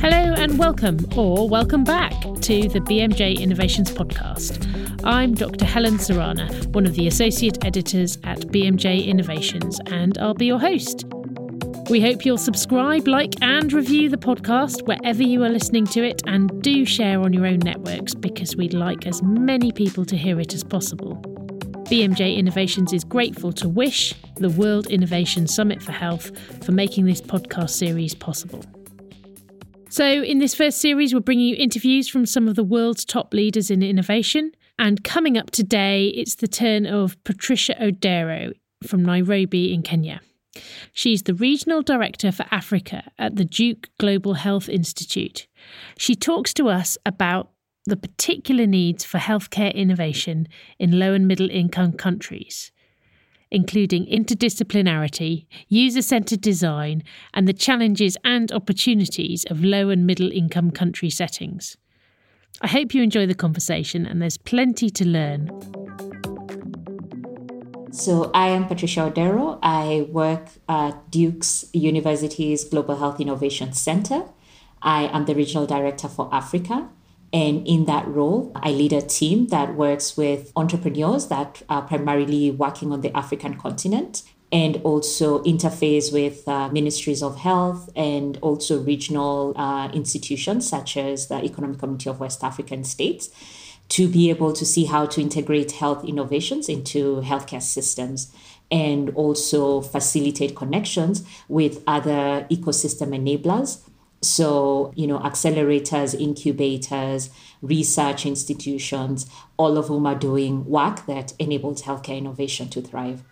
Hello and welcome, or welcome back to the BMJ Innovations Podcast. I'm Dr. Helen Sarana, one of the Associate Editors at BMJ Innovations, and I'll be your host. We hope you'll subscribe, like, and review the podcast wherever you are listening to it, and do share on your own networks because we'd like as many people to hear it as possible. BMJ Innovations is grateful to Wish, the World Innovation Summit for Health, for making this podcast series possible. So, in this first series, we're bringing you interviews from some of the world's top leaders in innovation. And coming up today, it's the turn of Patricia Odero from Nairobi in Kenya. She's the Regional Director for Africa at the Duke Global Health Institute. She talks to us about the particular needs for healthcare innovation in low and middle income countries, including interdisciplinarity, user centered design, and the challenges and opportunities of low and middle income country settings. I hope you enjoy the conversation, and there's plenty to learn. So I am Patricia Odero. I work at Duke's University's Global Health Innovation Center. I am the regional director for Africa. And in that role, I lead a team that works with entrepreneurs that are primarily working on the African continent and also interface with uh, ministries of health and also regional uh, institutions such as the Economic Community of West African States to be able to see how to integrate health innovations into healthcare systems and also facilitate connections with other ecosystem enablers. So, you know, accelerators, incubators, research institutions, all of whom are doing work that enables healthcare innovation to thrive.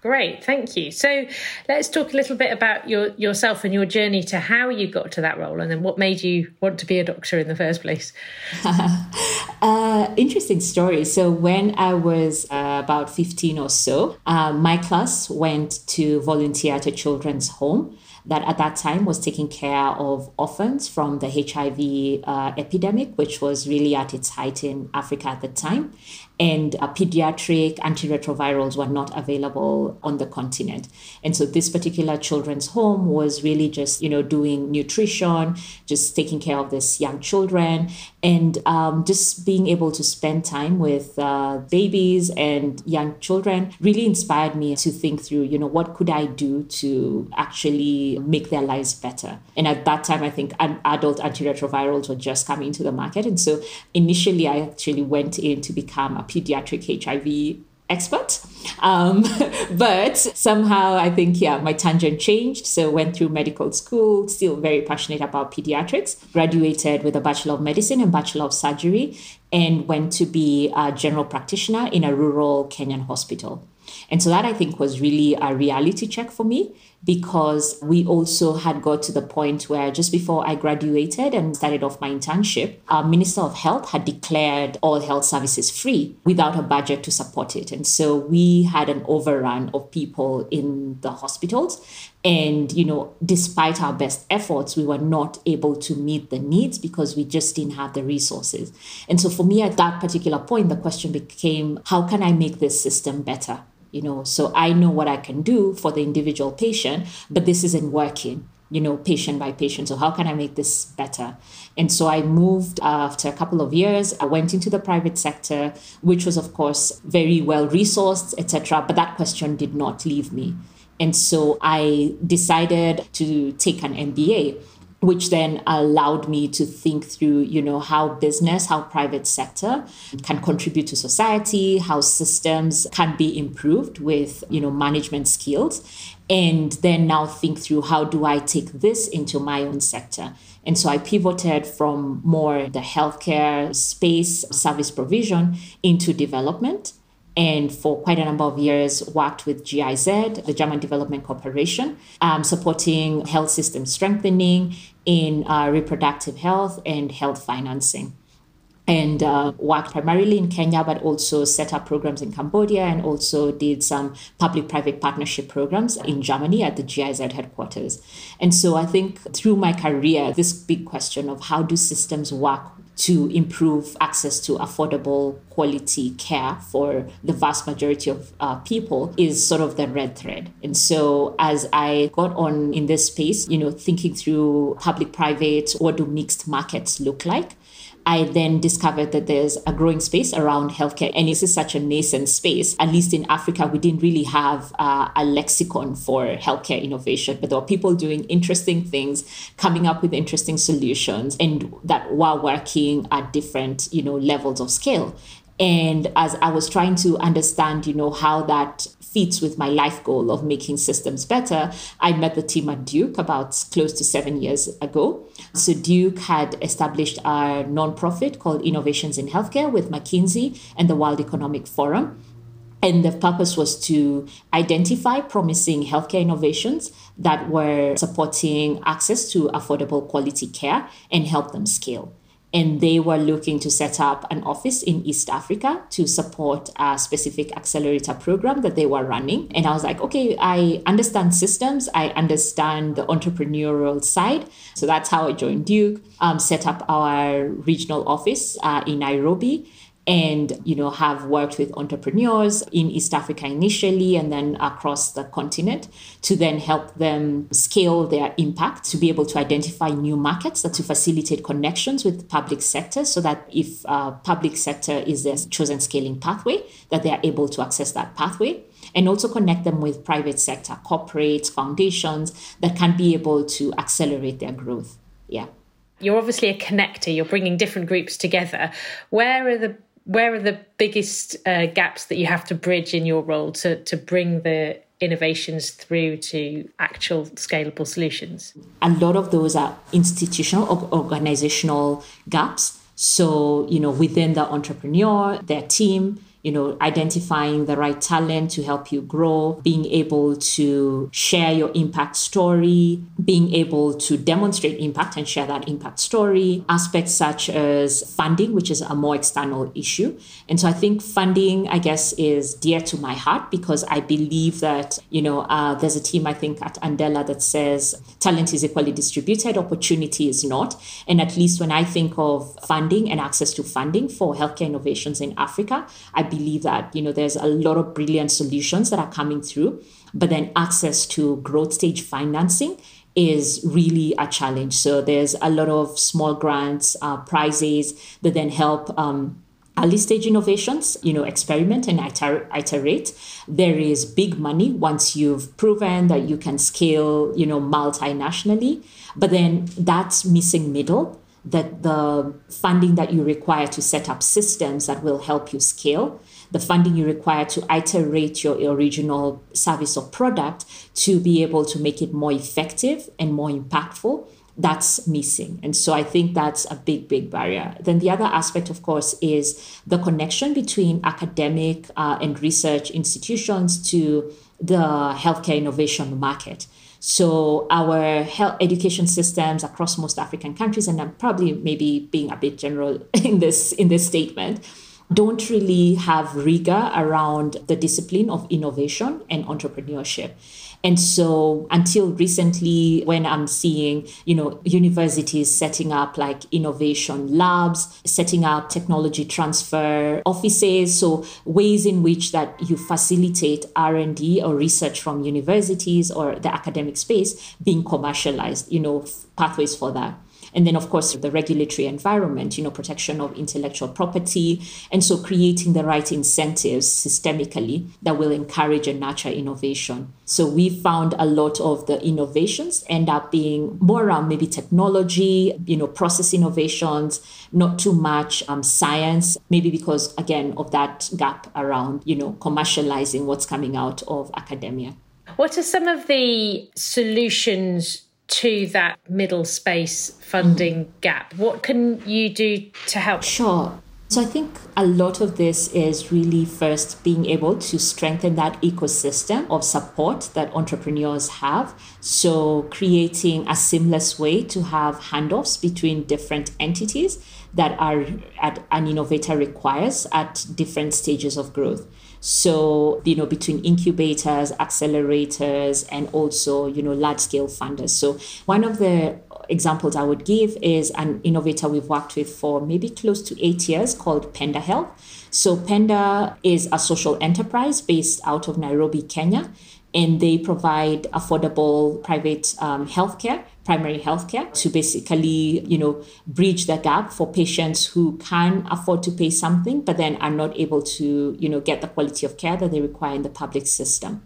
Great, thank you. So let's talk a little bit about your yourself and your journey to how you got to that role, and then what made you want to be a doctor in the first place. uh, interesting story. So when I was uh, about fifteen or so, uh, my class went to volunteer at a children's home that at that time was taking care of orphans from the HIV uh, epidemic, which was really at its height in Africa at the time and uh, pediatric antiretrovirals were not available on the continent. And so this particular children's home was really just, you know, doing nutrition, just taking care of these young children, and um, just being able to spend time with uh, babies and young children really inspired me to think through, you know, what could I do to actually make their lives better? And at that time, I think adult antiretrovirals were just coming to the market. And so initially, I actually went in to become a pediatric HIV expert. Um, but somehow I think, yeah, my tangent changed. So went through medical school, still very passionate about pediatrics, graduated with a Bachelor of Medicine and Bachelor of Surgery, and went to be a general practitioner in a rural Kenyan hospital. And so that I think was really a reality check for me because we also had got to the point where just before I graduated and started off my internship, our Minister of Health had declared all health services free without a budget to support it. And so we had an overrun of people in the hospitals. And, you know, despite our best efforts, we were not able to meet the needs because we just didn't have the resources. And so for me at that particular point, the question became how can I make this system better? You know so i know what i can do for the individual patient but this isn't working you know patient by patient. So how can i make this better? And so i moved after a couple of years. I went into the private sector which was of course very well resourced etc but that question did not leave me. And so i decided to take an mba which then allowed me to think through you know how business how private sector can contribute to society how systems can be improved with you know management skills and then now think through how do i take this into my own sector. And so i pivoted from more the healthcare space service provision into development and for quite a number of years worked with GIZ, the German Development Cooperation, um, supporting health system strengthening in uh, reproductive health and health financing. And uh, worked primarily in Kenya, but also set up programs in Cambodia and also did some public private partnership programs in Germany at the GIZ headquarters. And so I think through my career, this big question of how do systems work to improve access to affordable quality care for the vast majority of uh, people is sort of the red thread. And so as I got on in this space, you know, thinking through public private, what do mixed markets look like? I then discovered that there's a growing space around healthcare, and this is such a nascent space. At least in Africa, we didn't really have uh, a lexicon for healthcare innovation, but there were people doing interesting things, coming up with interesting solutions, and that while working at different, you know, levels of scale. And as I was trying to understand, you know, how that fits with my life goal of making systems better, I met the team at Duke about close to seven years ago. So Duke had established a nonprofit called Innovations in Healthcare with McKinsey and the World Economic Forum. And the purpose was to identify promising healthcare innovations that were supporting access to affordable quality care and help them scale and they were looking to set up an office in East Africa to support a specific accelerator program that they were running. And I was like, okay, I understand systems, I understand the entrepreneurial side. So that's how I joined Duke, um, set up our regional office uh, in Nairobi and you know have worked with entrepreneurs in East Africa initially and then across the continent to then help them scale their impact to be able to identify new markets to facilitate connections with public sector so that if uh, public sector is their chosen scaling pathway that they are able to access that pathway and also connect them with private sector corporates foundations that can be able to accelerate their growth. Yeah. You're obviously a connector. You're bringing different groups together. Where are the where are the biggest uh, gaps that you have to bridge in your role to to bring the innovations through to actual scalable solutions? A lot of those are institutional or organizational gaps. So, you know, within the entrepreneur, their team, you know, identifying the right talent to help you grow, being able to share your impact story, being able to demonstrate impact and share that impact story, aspects such as funding, which is a more external issue. And so I think funding, I guess, is dear to my heart because I believe that, you know, uh, there's a team, I think, at Andela that says talent is equally distributed, opportunity is not. And at least when I think of funding and access to funding for healthcare innovations in Africa, I believe that you know there's a lot of brilliant solutions that are coming through but then access to growth stage financing is really a challenge. So there's a lot of small grants uh, prizes that then help um, early stage innovations you know experiment and iterate. There is big money once you've proven that you can scale you know multinationally but then that's missing middle that the funding that you require to set up systems that will help you scale, the funding you require to iterate your original service or product to be able to make it more effective and more impactful, that's missing. And so I think that's a big, big barrier. Then the other aspect, of course, is the connection between academic uh, and research institutions to the healthcare innovation market. So our health education systems across most African countries, and I'm probably maybe being a bit general in this in this statement, don't really have rigor around the discipline of innovation and entrepreneurship. And so until recently, when I'm seeing, you know, universities setting up like innovation labs, setting up technology transfer offices, so ways in which that you facilitate R&D or research from universities or the academic space being commercialized, you know, pathways for that. And then, of course, the regulatory environment, you know, protection of intellectual property. And so creating the right incentives systemically that will encourage and nurture innovation. So we found a lot of the innovations end up being more around maybe technology, you know, process innovations, not too much um, science, maybe because, again, of that gap around, you know, commercializing what's coming out of academia. What are some of the solutions to that middle space funding mm. gap. What can you do to help? Sure. So I think a lot of this is really first being able to strengthen that ecosystem of support that entrepreneurs have. So creating a seamless way to have handoffs between different entities that are at an innovator requires at different stages of growth. So, you know, between incubators, accelerators, and also, you know, large scale funders. So, one of the examples I would give is an innovator we've worked with for maybe close to eight years called Penda Health. So, Penda is a social enterprise based out of Nairobi, Kenya and they provide affordable private um, healthcare primary healthcare to basically you know bridge the gap for patients who can afford to pay something but then are not able to you know get the quality of care that they require in the public system.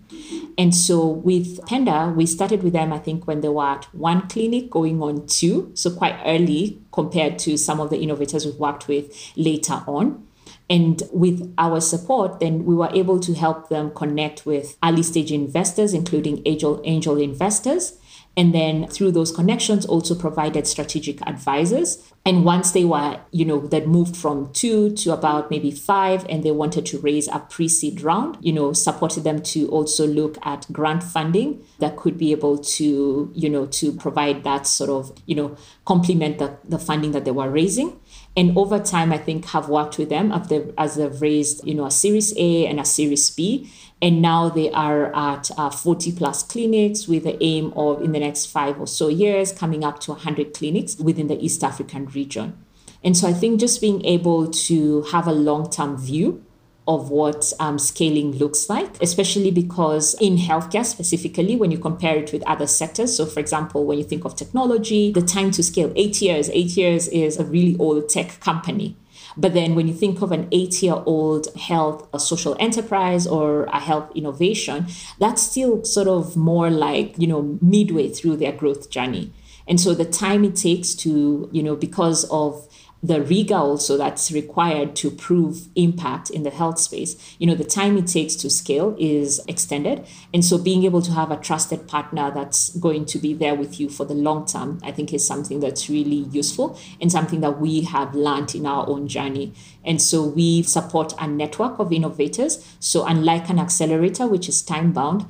And so with penda we started with them i think when they were at one clinic going on two so quite early compared to some of the innovators we've worked with later on and with our support, then we were able to help them connect with early stage investors, including angel, angel investors. And then through those connections, also provided strategic advisors. And once they were, you know, that moved from two to about maybe five, and they wanted to raise a pre seed round, you know, supported them to also look at grant funding that could be able to, you know, to provide that sort of, you know, complement the, the funding that they were raising. And over time, I think have worked with them as they've, as they've raised, you know, a Series A and a Series B. And now they are at uh, 40 plus clinics with the aim of, in the next five or so years, coming up to 100 clinics within the East African region. And so I think just being able to have a long term view of what um, scaling looks like, especially because in healthcare specifically, when you compare it with other sectors. So, for example, when you think of technology, the time to scale, eight years, eight years is a really old tech company. But then when you think of an eight year old health a social enterprise or a health innovation, that's still sort of more like, you know, midway through their growth journey. And so the time it takes to, you know, because of the rigor also that's required to prove impact in the health space. You know the time it takes to scale is extended. And so being able to have a trusted partner that's going to be there with you for the long term i think is something that's really useful and something that we have learned in our own journey. And so we support a network of innovators. So unlike an accelerator which is time bound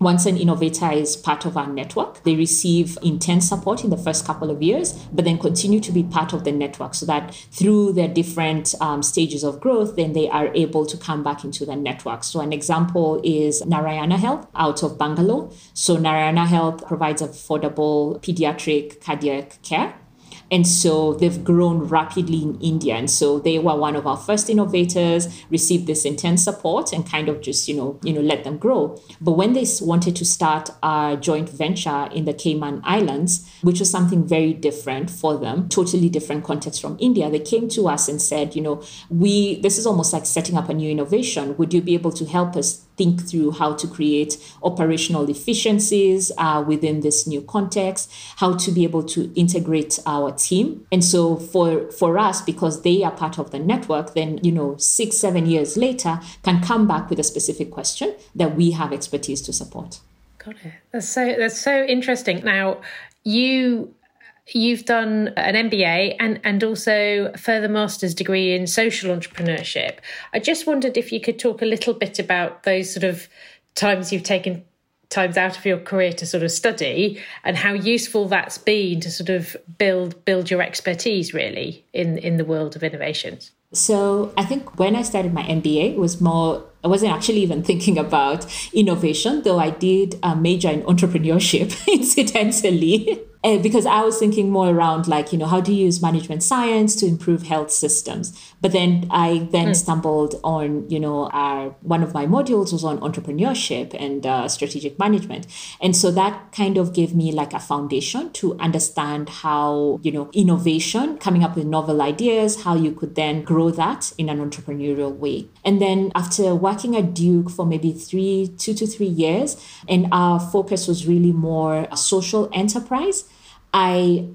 once an innovator is part of our network, they receive intense support in the first couple of years, but then continue to be part of the network so that through their different um, stages of growth, then they are able to come back into the network. So, an example is Narayana Health out of Bangalore. So, Narayana Health provides affordable pediatric cardiac care and so they've grown rapidly in India. And so they were one of our first innovators, received this intense support and kind of just, you know, you know, let them grow. But when they wanted to start a joint venture in the Cayman Islands, which was something very different for them, totally different context from India, they came to us and said, you know, we this is almost like setting up a new innovation. Would you be able to help us think through how to create operational efficiencies uh, within this new context, how to be able to integrate our team. And so for for us, because they are part of the network, then you know six seven years later can come back with a specific question that we have expertise to support. Got it. That's so that's so interesting. Now you You've done an MBA and, and also a further master's degree in social entrepreneurship. I just wondered if you could talk a little bit about those sort of times you've taken times out of your career to sort of study and how useful that's been to sort of build build your expertise really in in the world of innovations. So I think when I started my MBA, it was more I wasn't actually even thinking about innovation, though I did a major in entrepreneurship, incidentally. Because I was thinking more around like, you know, how do you use management science to improve health systems? But then I then mm. stumbled on, you know, our, one of my modules was on entrepreneurship and uh, strategic management. And so that kind of gave me like a foundation to understand how, you know, innovation, coming up with novel ideas, how you could then grow that in an entrepreneurial way. And then after working at Duke for maybe three, two to three years, and our focus was really more a social enterprise I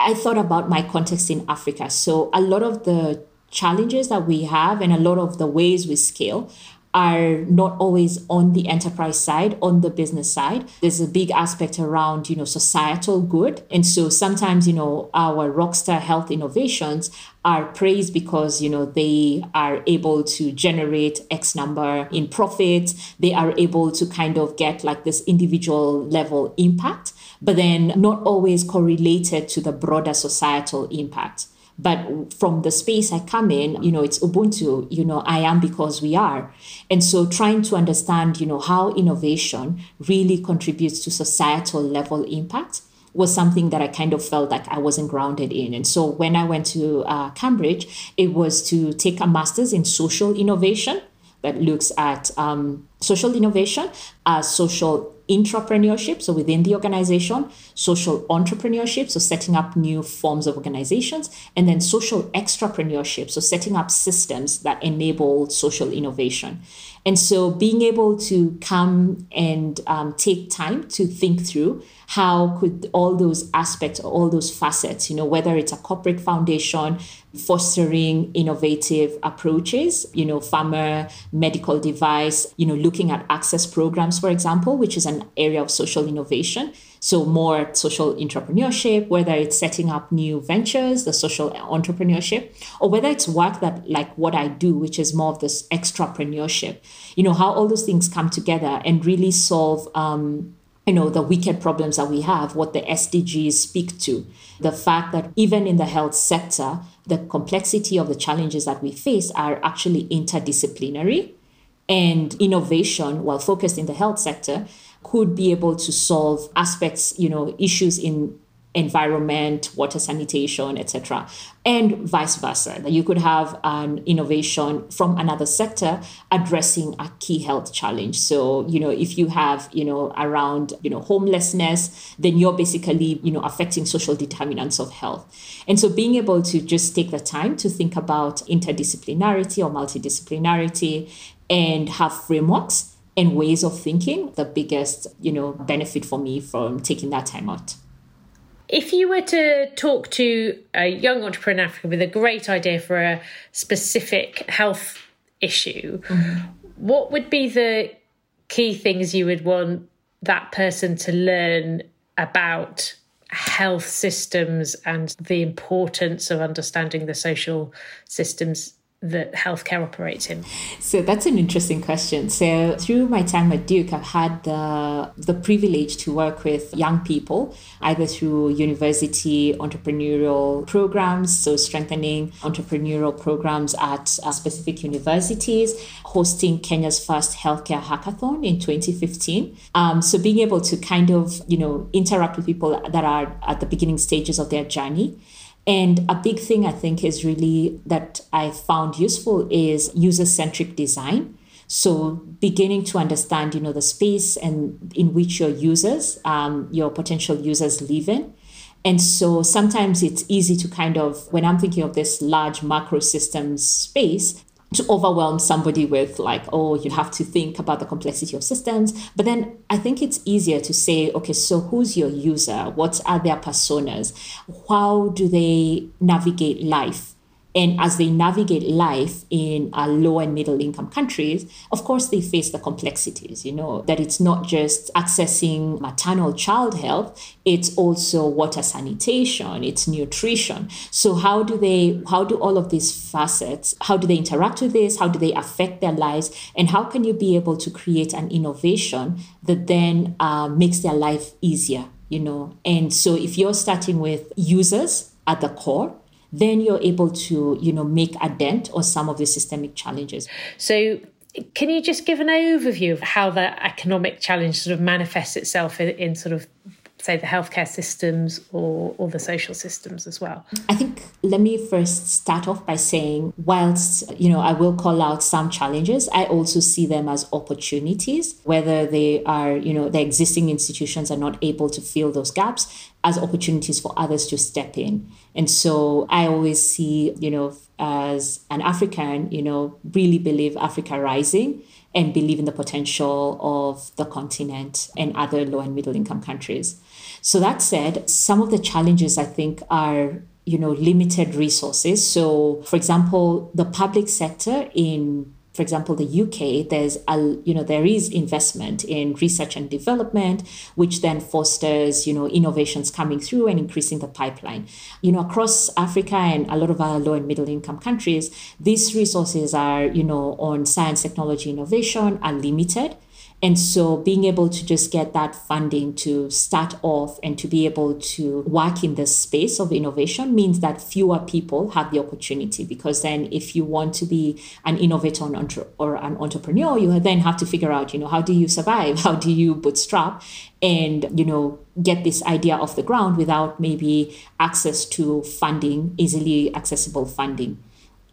I thought about my context in Africa. So a lot of the challenges that we have and a lot of the ways we scale are not always on the enterprise side on the business side. There's a big aspect around you know societal good. And so sometimes you know our rockstar health innovations are praised because you know they are able to generate x number in profit. They are able to kind of get like this individual level impact but then not always correlated to the broader societal impact. But from the space I come in, you know, it's Ubuntu, you know, I am because we are. And so trying to understand, you know, how innovation really contributes to societal level impact was something that I kind of felt like I wasn't grounded in. And so when I went to uh, Cambridge, it was to take a master's in social innovation that looks at um, social innovation as social entrepreneurship, so within the organization, social entrepreneurship, so setting up new forms of organizations, and then social extrapreneurship, so setting up systems that enable social innovation. And so being able to come and um, take time to think through how could all those aspects, or all those facets, you know, whether it's a corporate foundation fostering innovative approaches, you know, pharma, medical device, you know, looking at access programs, for example, which is an area of social innovation. So more social entrepreneurship, whether it's setting up new ventures, the social entrepreneurship, or whether it's work that like what I do, which is more of this extrapreneurship, you know, how all those things come together and really solve um, you know the wicked problems that we have what the sdgs speak to. The fact that even in the health sector the complexity of the challenges that we face are actually interdisciplinary and innovation while focused in the health sector could be able to solve aspects you know issues in environment, water sanitation, etc., and vice versa. That you could have an innovation from another sector addressing a key health challenge. So, you know, if you have, you know, around, you know, homelessness, then you're basically, you know, affecting social determinants of health. And so being able to just take the time to think about interdisciplinarity or multidisciplinarity and have frameworks and ways of thinking, the biggest, you know, benefit for me from taking that time out. If you were to talk to a young entrepreneur in Africa with a great idea for a specific health issue, mm-hmm. what would be the key things you would want that person to learn about health systems and the importance of understanding the social systems that healthcare operates in? So that's an interesting question. So through my time at Duke, I've had the the privilege to work with young people either through university entrepreneurial programs, so strengthening entrepreneurial programs at uh, specific universities, hosting Kenya's first healthcare hackathon in 2015. Um, so being able to kind of you know interact with people that are at the beginning stages of their journey and a big thing I think is really that I found useful is user centric design. So beginning to understand, you know, the space and in which your users, um, your potential users live in. And so sometimes it's easy to kind of, when I'm thinking of this large macro systems space, to overwhelm somebody with like oh you have to think about the complexity of systems. But then i think it's easier to say okay so who's your user? What are their personas? How do they navigate life and as they navigate life in low and middle income countries, of course, they face the complexities, you know, that it's not just accessing maternal child health, it's also water sanitation, it's nutrition. So how do they, how do all of these facets, how do they interact with this? How do they affect their lives? And how can you be able to create an innovation that then uh, makes their life easier, you know? And so if you're starting with users at the core, then you're able to, you know, make a dent or some of the systemic challenges. So can you just give an overview of how the economic challenge sort of manifests itself in, in sort of say the healthcare systems or, or the social systems as well. I think let me first start off by saying whilst you know i will call out some challenges i also see them as opportunities. Whether they are you know the existing institutions are not able to fill those gaps as opportunities for others to step in. And so i always see you know as an african you know really believe africa rising and believe in the potential of the continent and other low and middle income countries. So that said, some of the challenges I think are you know limited resources. So for example, the public sector in for example, the UK, there's a you know there is investment in research and development, which then fosters you know innovations coming through and increasing the pipeline. You know across Africa and a lot of our low and middle income countries, these resources are you know on science, technology, innovation are limited. And so being able to just get that funding to start off and to be able to work in the space of innovation means that fewer people have the opportunity because then if you want to be an innovator or an entrepreneur, you then have to figure out, you know, how do you survive? How do you bootstrap and, you know, get this idea off the ground without maybe access to funding, easily accessible funding.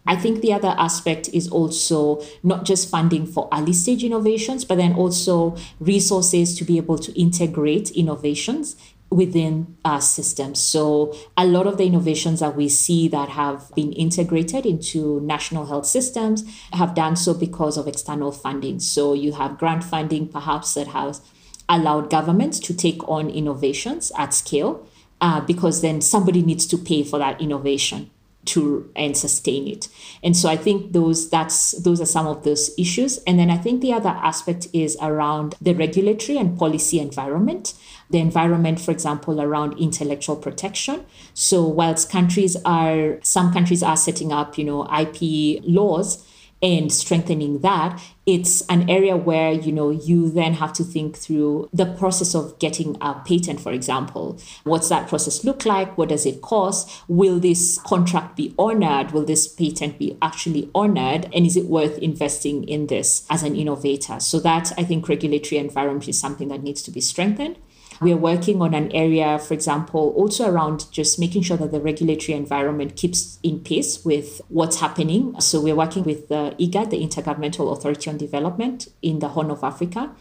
I think the other aspect is also not just funding for early stage innovations, but then also resources to be able to integrate innovations within our systems. So a lot of the innovations that we see that have been integrated into national health systems have done so because of external funding. So you have grant funding perhaps that has allowed governments to take on innovations at scale uh, because then somebody needs to pay for that innovation to and sustain it. And so i think those that's those are some of those issues. And then i think the other aspect is around the regulatory and policy environment. The environment for example around intellectual protection. So whilst countries are some countries are setting up you know ip laws and strengthening that it's an area where you know you then have to think through the process of getting a patent for example. What's that process look like? What does it cost? Will this contract be honored? Will this patent be actually honored? And is it worth investing in this as an innovator? So that i think regulatory environment is something that needs to be strengthened we are working on an area, for example, also around just making sure that the regulatory environment keeps in pace with what's happening. So we're working with the IGAD, the Intergovernmental Authority on Development in the Horn of Africa,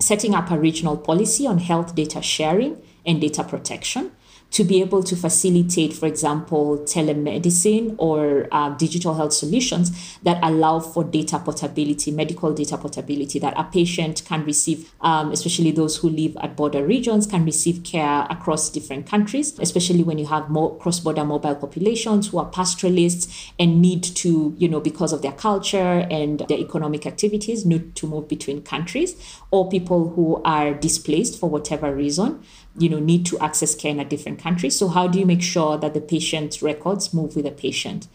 setting up a regional policy on health data sharing and data protection to be able to facilitate, for example, telemedicine or uh, digital health solutions that allow for data portability, medical data portability, that a patient can receive, um, especially those who live at border regions, can receive care across different countries, especially when you have more cross-border mobile populations who are pastoralists and need to, you know, because of their culture and their economic activities, need to move between countries, or people who are displaced for whatever reason you know need to access care in a different country. So how do you make sure that the patient's records move with the patient?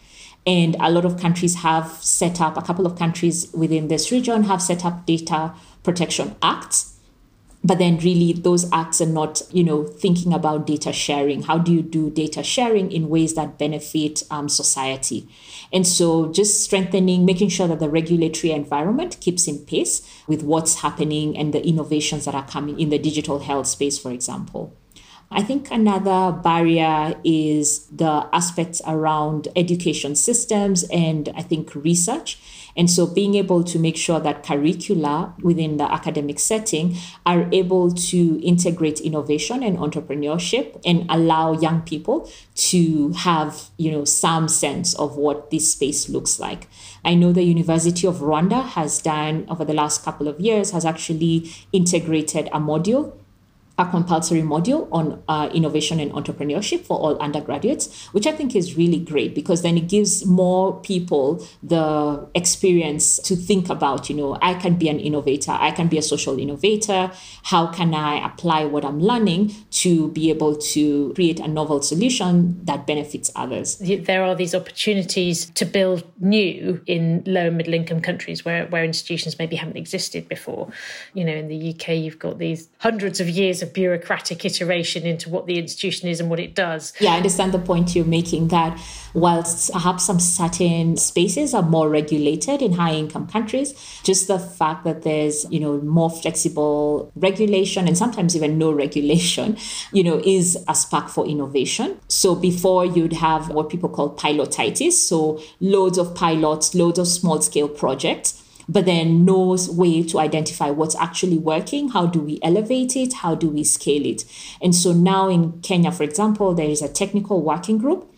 And a lot of countries have set up a couple of countries within this region have set up data protection acts but then really those acts are not you know thinking about data sharing. How do you do data sharing in ways that benefit um, society? And so just strengthening making sure that the regulatory environment keeps in pace with what's happening and the innovations that are coming in the digital health space for example I think another barrier is the aspects around education systems and I think research. And so being able to make sure that curricula within the academic setting are able to integrate innovation and entrepreneurship and allow young people to have, you know, some sense of what this space looks like. I know the University of Rwanda has done over the last couple of years has actually integrated a module a compulsory module on uh, innovation and entrepreneurship for all undergraduates, which I think is really great because then it gives more people the experience to think about, you know, I can be an innovator, I can be a social innovator. How can I apply what I'm learning to be able to create a novel solution that benefits others? There are these opportunities to build new in low and middle income countries where, where institutions maybe haven't existed before. You know, in the UK, you've got these hundreds of years of bureaucratic iteration into what the institution is and what it does. Yeah, I understand the point you're making that whilst perhaps some certain spaces are more regulated in high income countries, just the fact that there's, you know, more flexible regulation and sometimes even no regulation, you know, is a spark for innovation. So before you'd have what people call pilotitis, so loads of pilots, loads of small scale projects but then knows way to identify what's actually working. How do we elevate it? How do we scale it? And so now in Kenya, for example, there is a technical working group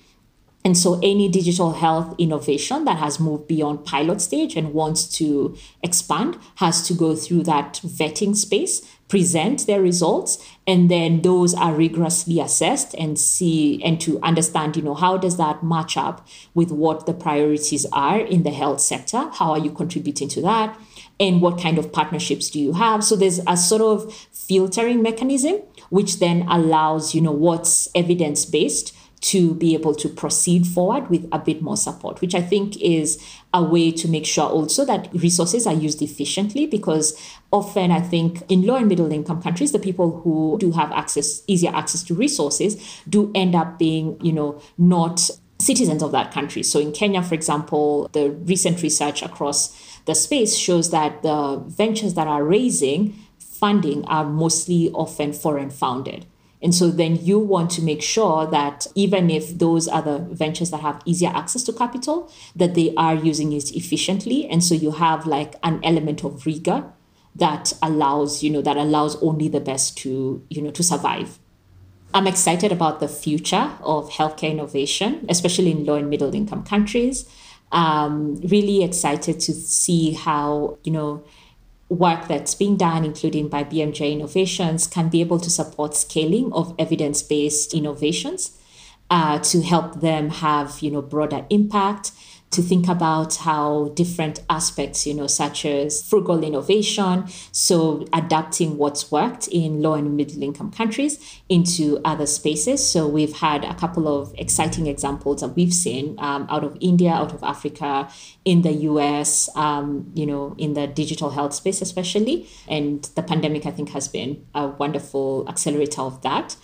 and so any digital health innovation that has moved beyond pilot stage and wants to expand has to go through that vetting space, present their results, and then those are rigorously assessed and see and to understand, you know, how does that match up with what the priorities are in the health sector? How are you contributing to that? And what kind of partnerships do you have? So there's a sort of filtering mechanism which then allows, you know, what's evidence based to be able to proceed forward with a bit more support, which I think is a way to make sure also that resources are used efficiently because often I think in low and middle income countries, the people who do have access, easier access to resources do end up being, you know, not citizens of that country. So in Kenya, for example, the recent research across the space shows that the ventures that are raising funding are mostly often foreign founded. And so then you want to make sure that even if those other ventures that have easier access to capital, that they are using it efficiently. And so you have like an element of rigor that allows, you know, that allows only the best to, you know, to survive. I'm excited about the future of healthcare innovation, especially in low and middle income countries. Um, really excited to see how, you know, work that's being done, including by BMJ Innovations, can be able to support scaling of evidence based innovations uh, to help them have you know broader impact to think about how different aspects, you know, such as frugal innovation, so adapting what's worked in low and middle income countries into other spaces. So we've had a couple of exciting examples that we've seen um, out of India, out of Africa, in the US, um, you know, in the digital health space, especially. And the pandemic, I think, has been a wonderful accelerator of that.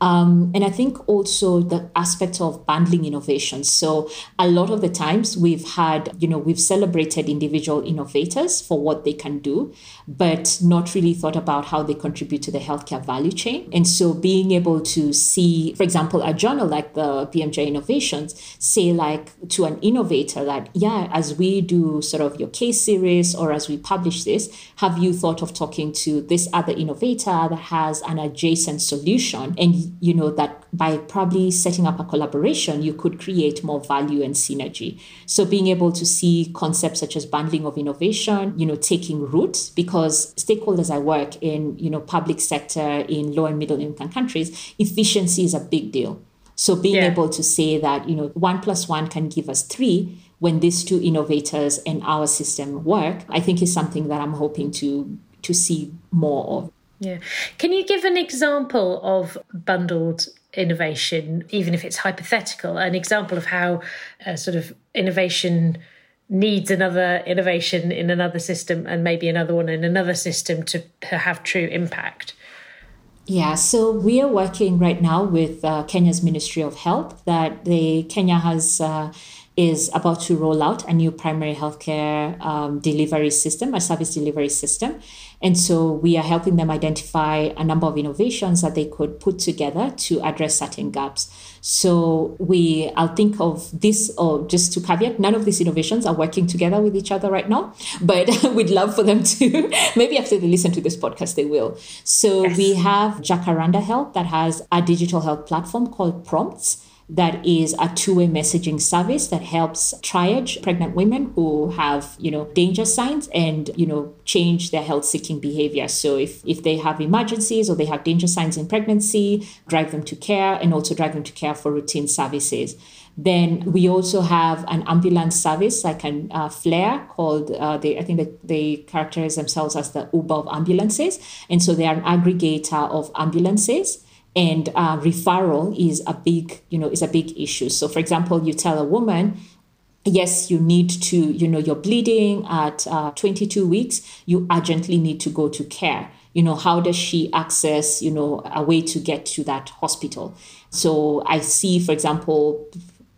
Um, and I think also the aspect of bundling innovation. So a lot of the times we've had, you know, we've celebrated individual innovators for what they can do, but not really thought about how they contribute to the healthcare value chain. And so being able to see, for example, a journal like the BMJ Innovations say like to an innovator that, yeah, as we do sort of your case series or as we publish this, have you thought of talking to this other innovator that has an adjacent solution and you know that by probably setting up a collaboration you could create more value and synergy. So being able to see concepts such as bundling of innovation you know taking root because stakeholders i work in you know public sector in low and middle income countries efficiency is a big deal. So being yeah. able to say that you know one plus one can give us three when these two innovators and our system work i think is something that i'm hoping to to see more of yeah. Can you give an example of bundled innovation, even if it's hypothetical, an example of how a sort of innovation needs another innovation in another system and maybe another one in another system to, to have true impact? Yeah, so we are working right now with uh, Kenya's Ministry of Health that the Kenya has uh, is about to roll out a new primary healthcare um, delivery system, a service delivery system. And so we are helping them identify a number of innovations that they could put together to address certain gaps. So we, I'll think of this, or just to caveat, none of these innovations are working together with each other right now, but we'd love for them to. Maybe after they listen to this podcast, they will. So yes. we have Jacaranda Health that has a digital health platform called Prompts that is a two-way messaging service that helps triage pregnant women who have you know danger signs and you know change their health seeking behavior. So if if they have emergencies or they have danger signs in pregnancy drive them to care and also drive them to care for routine services. Then we also have an ambulance service like an uh, Flare called uh, they I think that they characterize themselves as the Uber of ambulances, and so they are an aggregator of ambulances and uh, referral is a big you know is a big issue. So for example you tell a woman yes you need to you know you're bleeding at uh, 22 weeks. You urgently need to go to care. You know how does she access you know a way to get to that hospital? So i see for example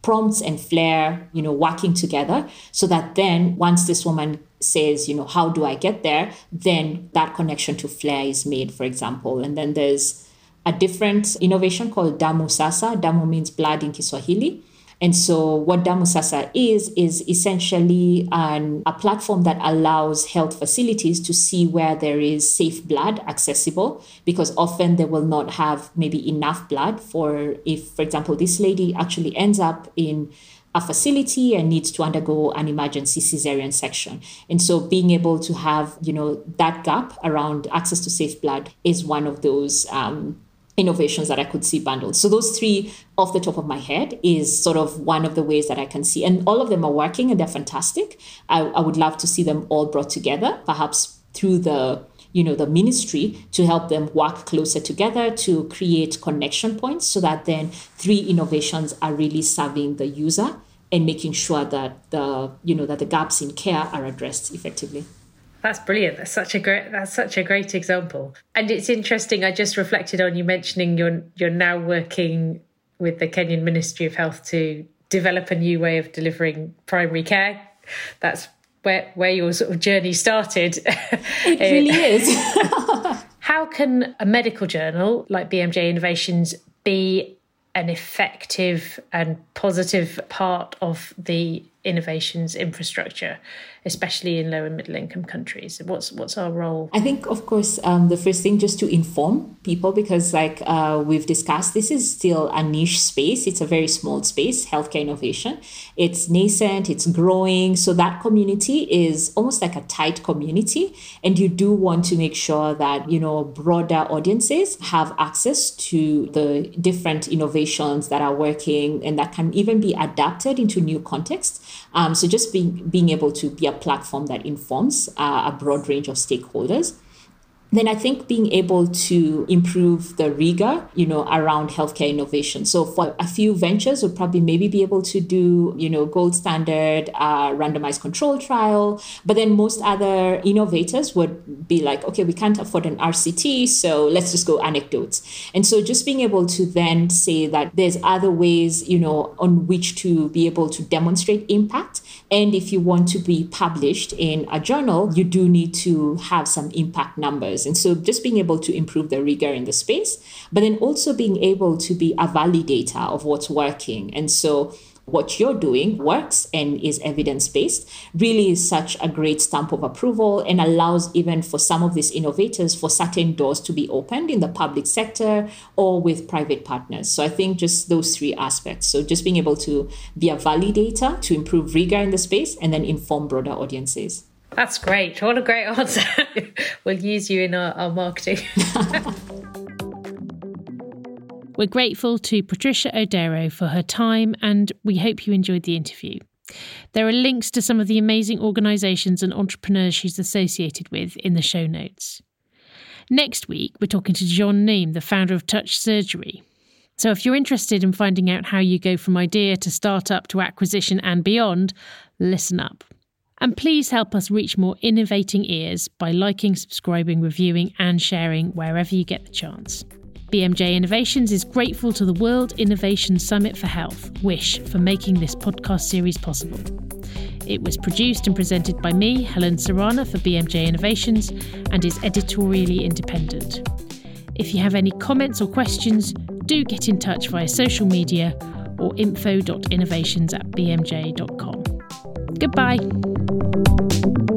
prompts and flare you know working together so that then once this woman says you know how do i get there? then that connection to flare is made for example. And then there's a different innovation called Damu Sasa. Damu means blood in Kiswahili. And so, what Damu Sasa is, is essentially an, a platform that allows health facilities to see where there is safe blood accessible, because often they will not have maybe enough blood for, if, for example, this lady actually ends up in a facility and needs to undergo an emergency cesarean section. And so being able to have, you know, that gap around access to safe blood is one of those um, innovations that I could see bundled. So those three off the top of my head is sort of one of the ways that I can see. And all of them are working and they're fantastic. I, I would love to see them all brought together, perhaps through the you know, the ministry to help them work closer together to create connection points so that then three innovations are really serving the user and making sure that the, you know, that the gaps in care are addressed effectively. That's brilliant. That's such a great that's such a great example. And it's interesting, I just reflected on you mentioning you're you're now working with the Kenyan Ministry of Health to develop a new way of delivering primary care. That's where where your sort of journey started. It really is. How can a medical journal like BMJ Innovations be an effective and positive part of the innovations infrastructure, especially in low and middle income countries? What's what's our role? I think, of course, um, the first thing just to inform people because, like uh, we've discussed, this is still a niche space. It's a very small space, healthcare innovation. It's nascent, it's growing. So that community is almost like a tight community, and you do want to make sure that you know broader audiences have access to the different innovations that are working and that can even be adapted into new contexts um, so just being being able to be a platform that informs uh, a broad range of stakeholders then I think being able to improve the rigor, you know, around healthcare innovation. So for a few ventures, would probably maybe be able to do, you know, gold standard uh, randomized control trial. But then most other innovators would be like, okay, we can't afford an RCT, so let's just go anecdotes. And so just being able to then say that there's other ways, you know, on which to be able to demonstrate impact. And if you want to be published in a journal, you do need to have some impact numbers and so just being able to improve the rigor in the space, but then also being able to be a validator of what's working. And so what you're doing works and is evidence based really is such a great stamp of approval and allows even for some of these innovators for certain doors to be opened in the public sector or with private partners. So I think just those three aspects. So just being able to be a validator to improve rigor in the space and then inform broader audiences. That's great. What a great answer. we'll use you in our, our marketing. We're grateful to Patricia Odero for her time and we hope you enjoyed the interview. There are links to some of the amazing organisations and entrepreneurs she's associated with in the show notes. Next week, we're talking to John Nehme, the founder of Touch Surgery. So if you're interested in finding out how you go from idea to startup to acquisition and beyond, listen up. And please help us reach more innovating ears by liking, subscribing, reviewing, and sharing wherever you get the chance. BMJ Innovations is grateful to the World Innovation Summit for Health, WISH, for making this podcast series possible. It was produced and presented by me, Helen Surana, for BMJ Innovations, and is editorially independent. If you have any comments or questions, do get in touch via social media or info.innovations at bmj.com. Goodbye. Thank you.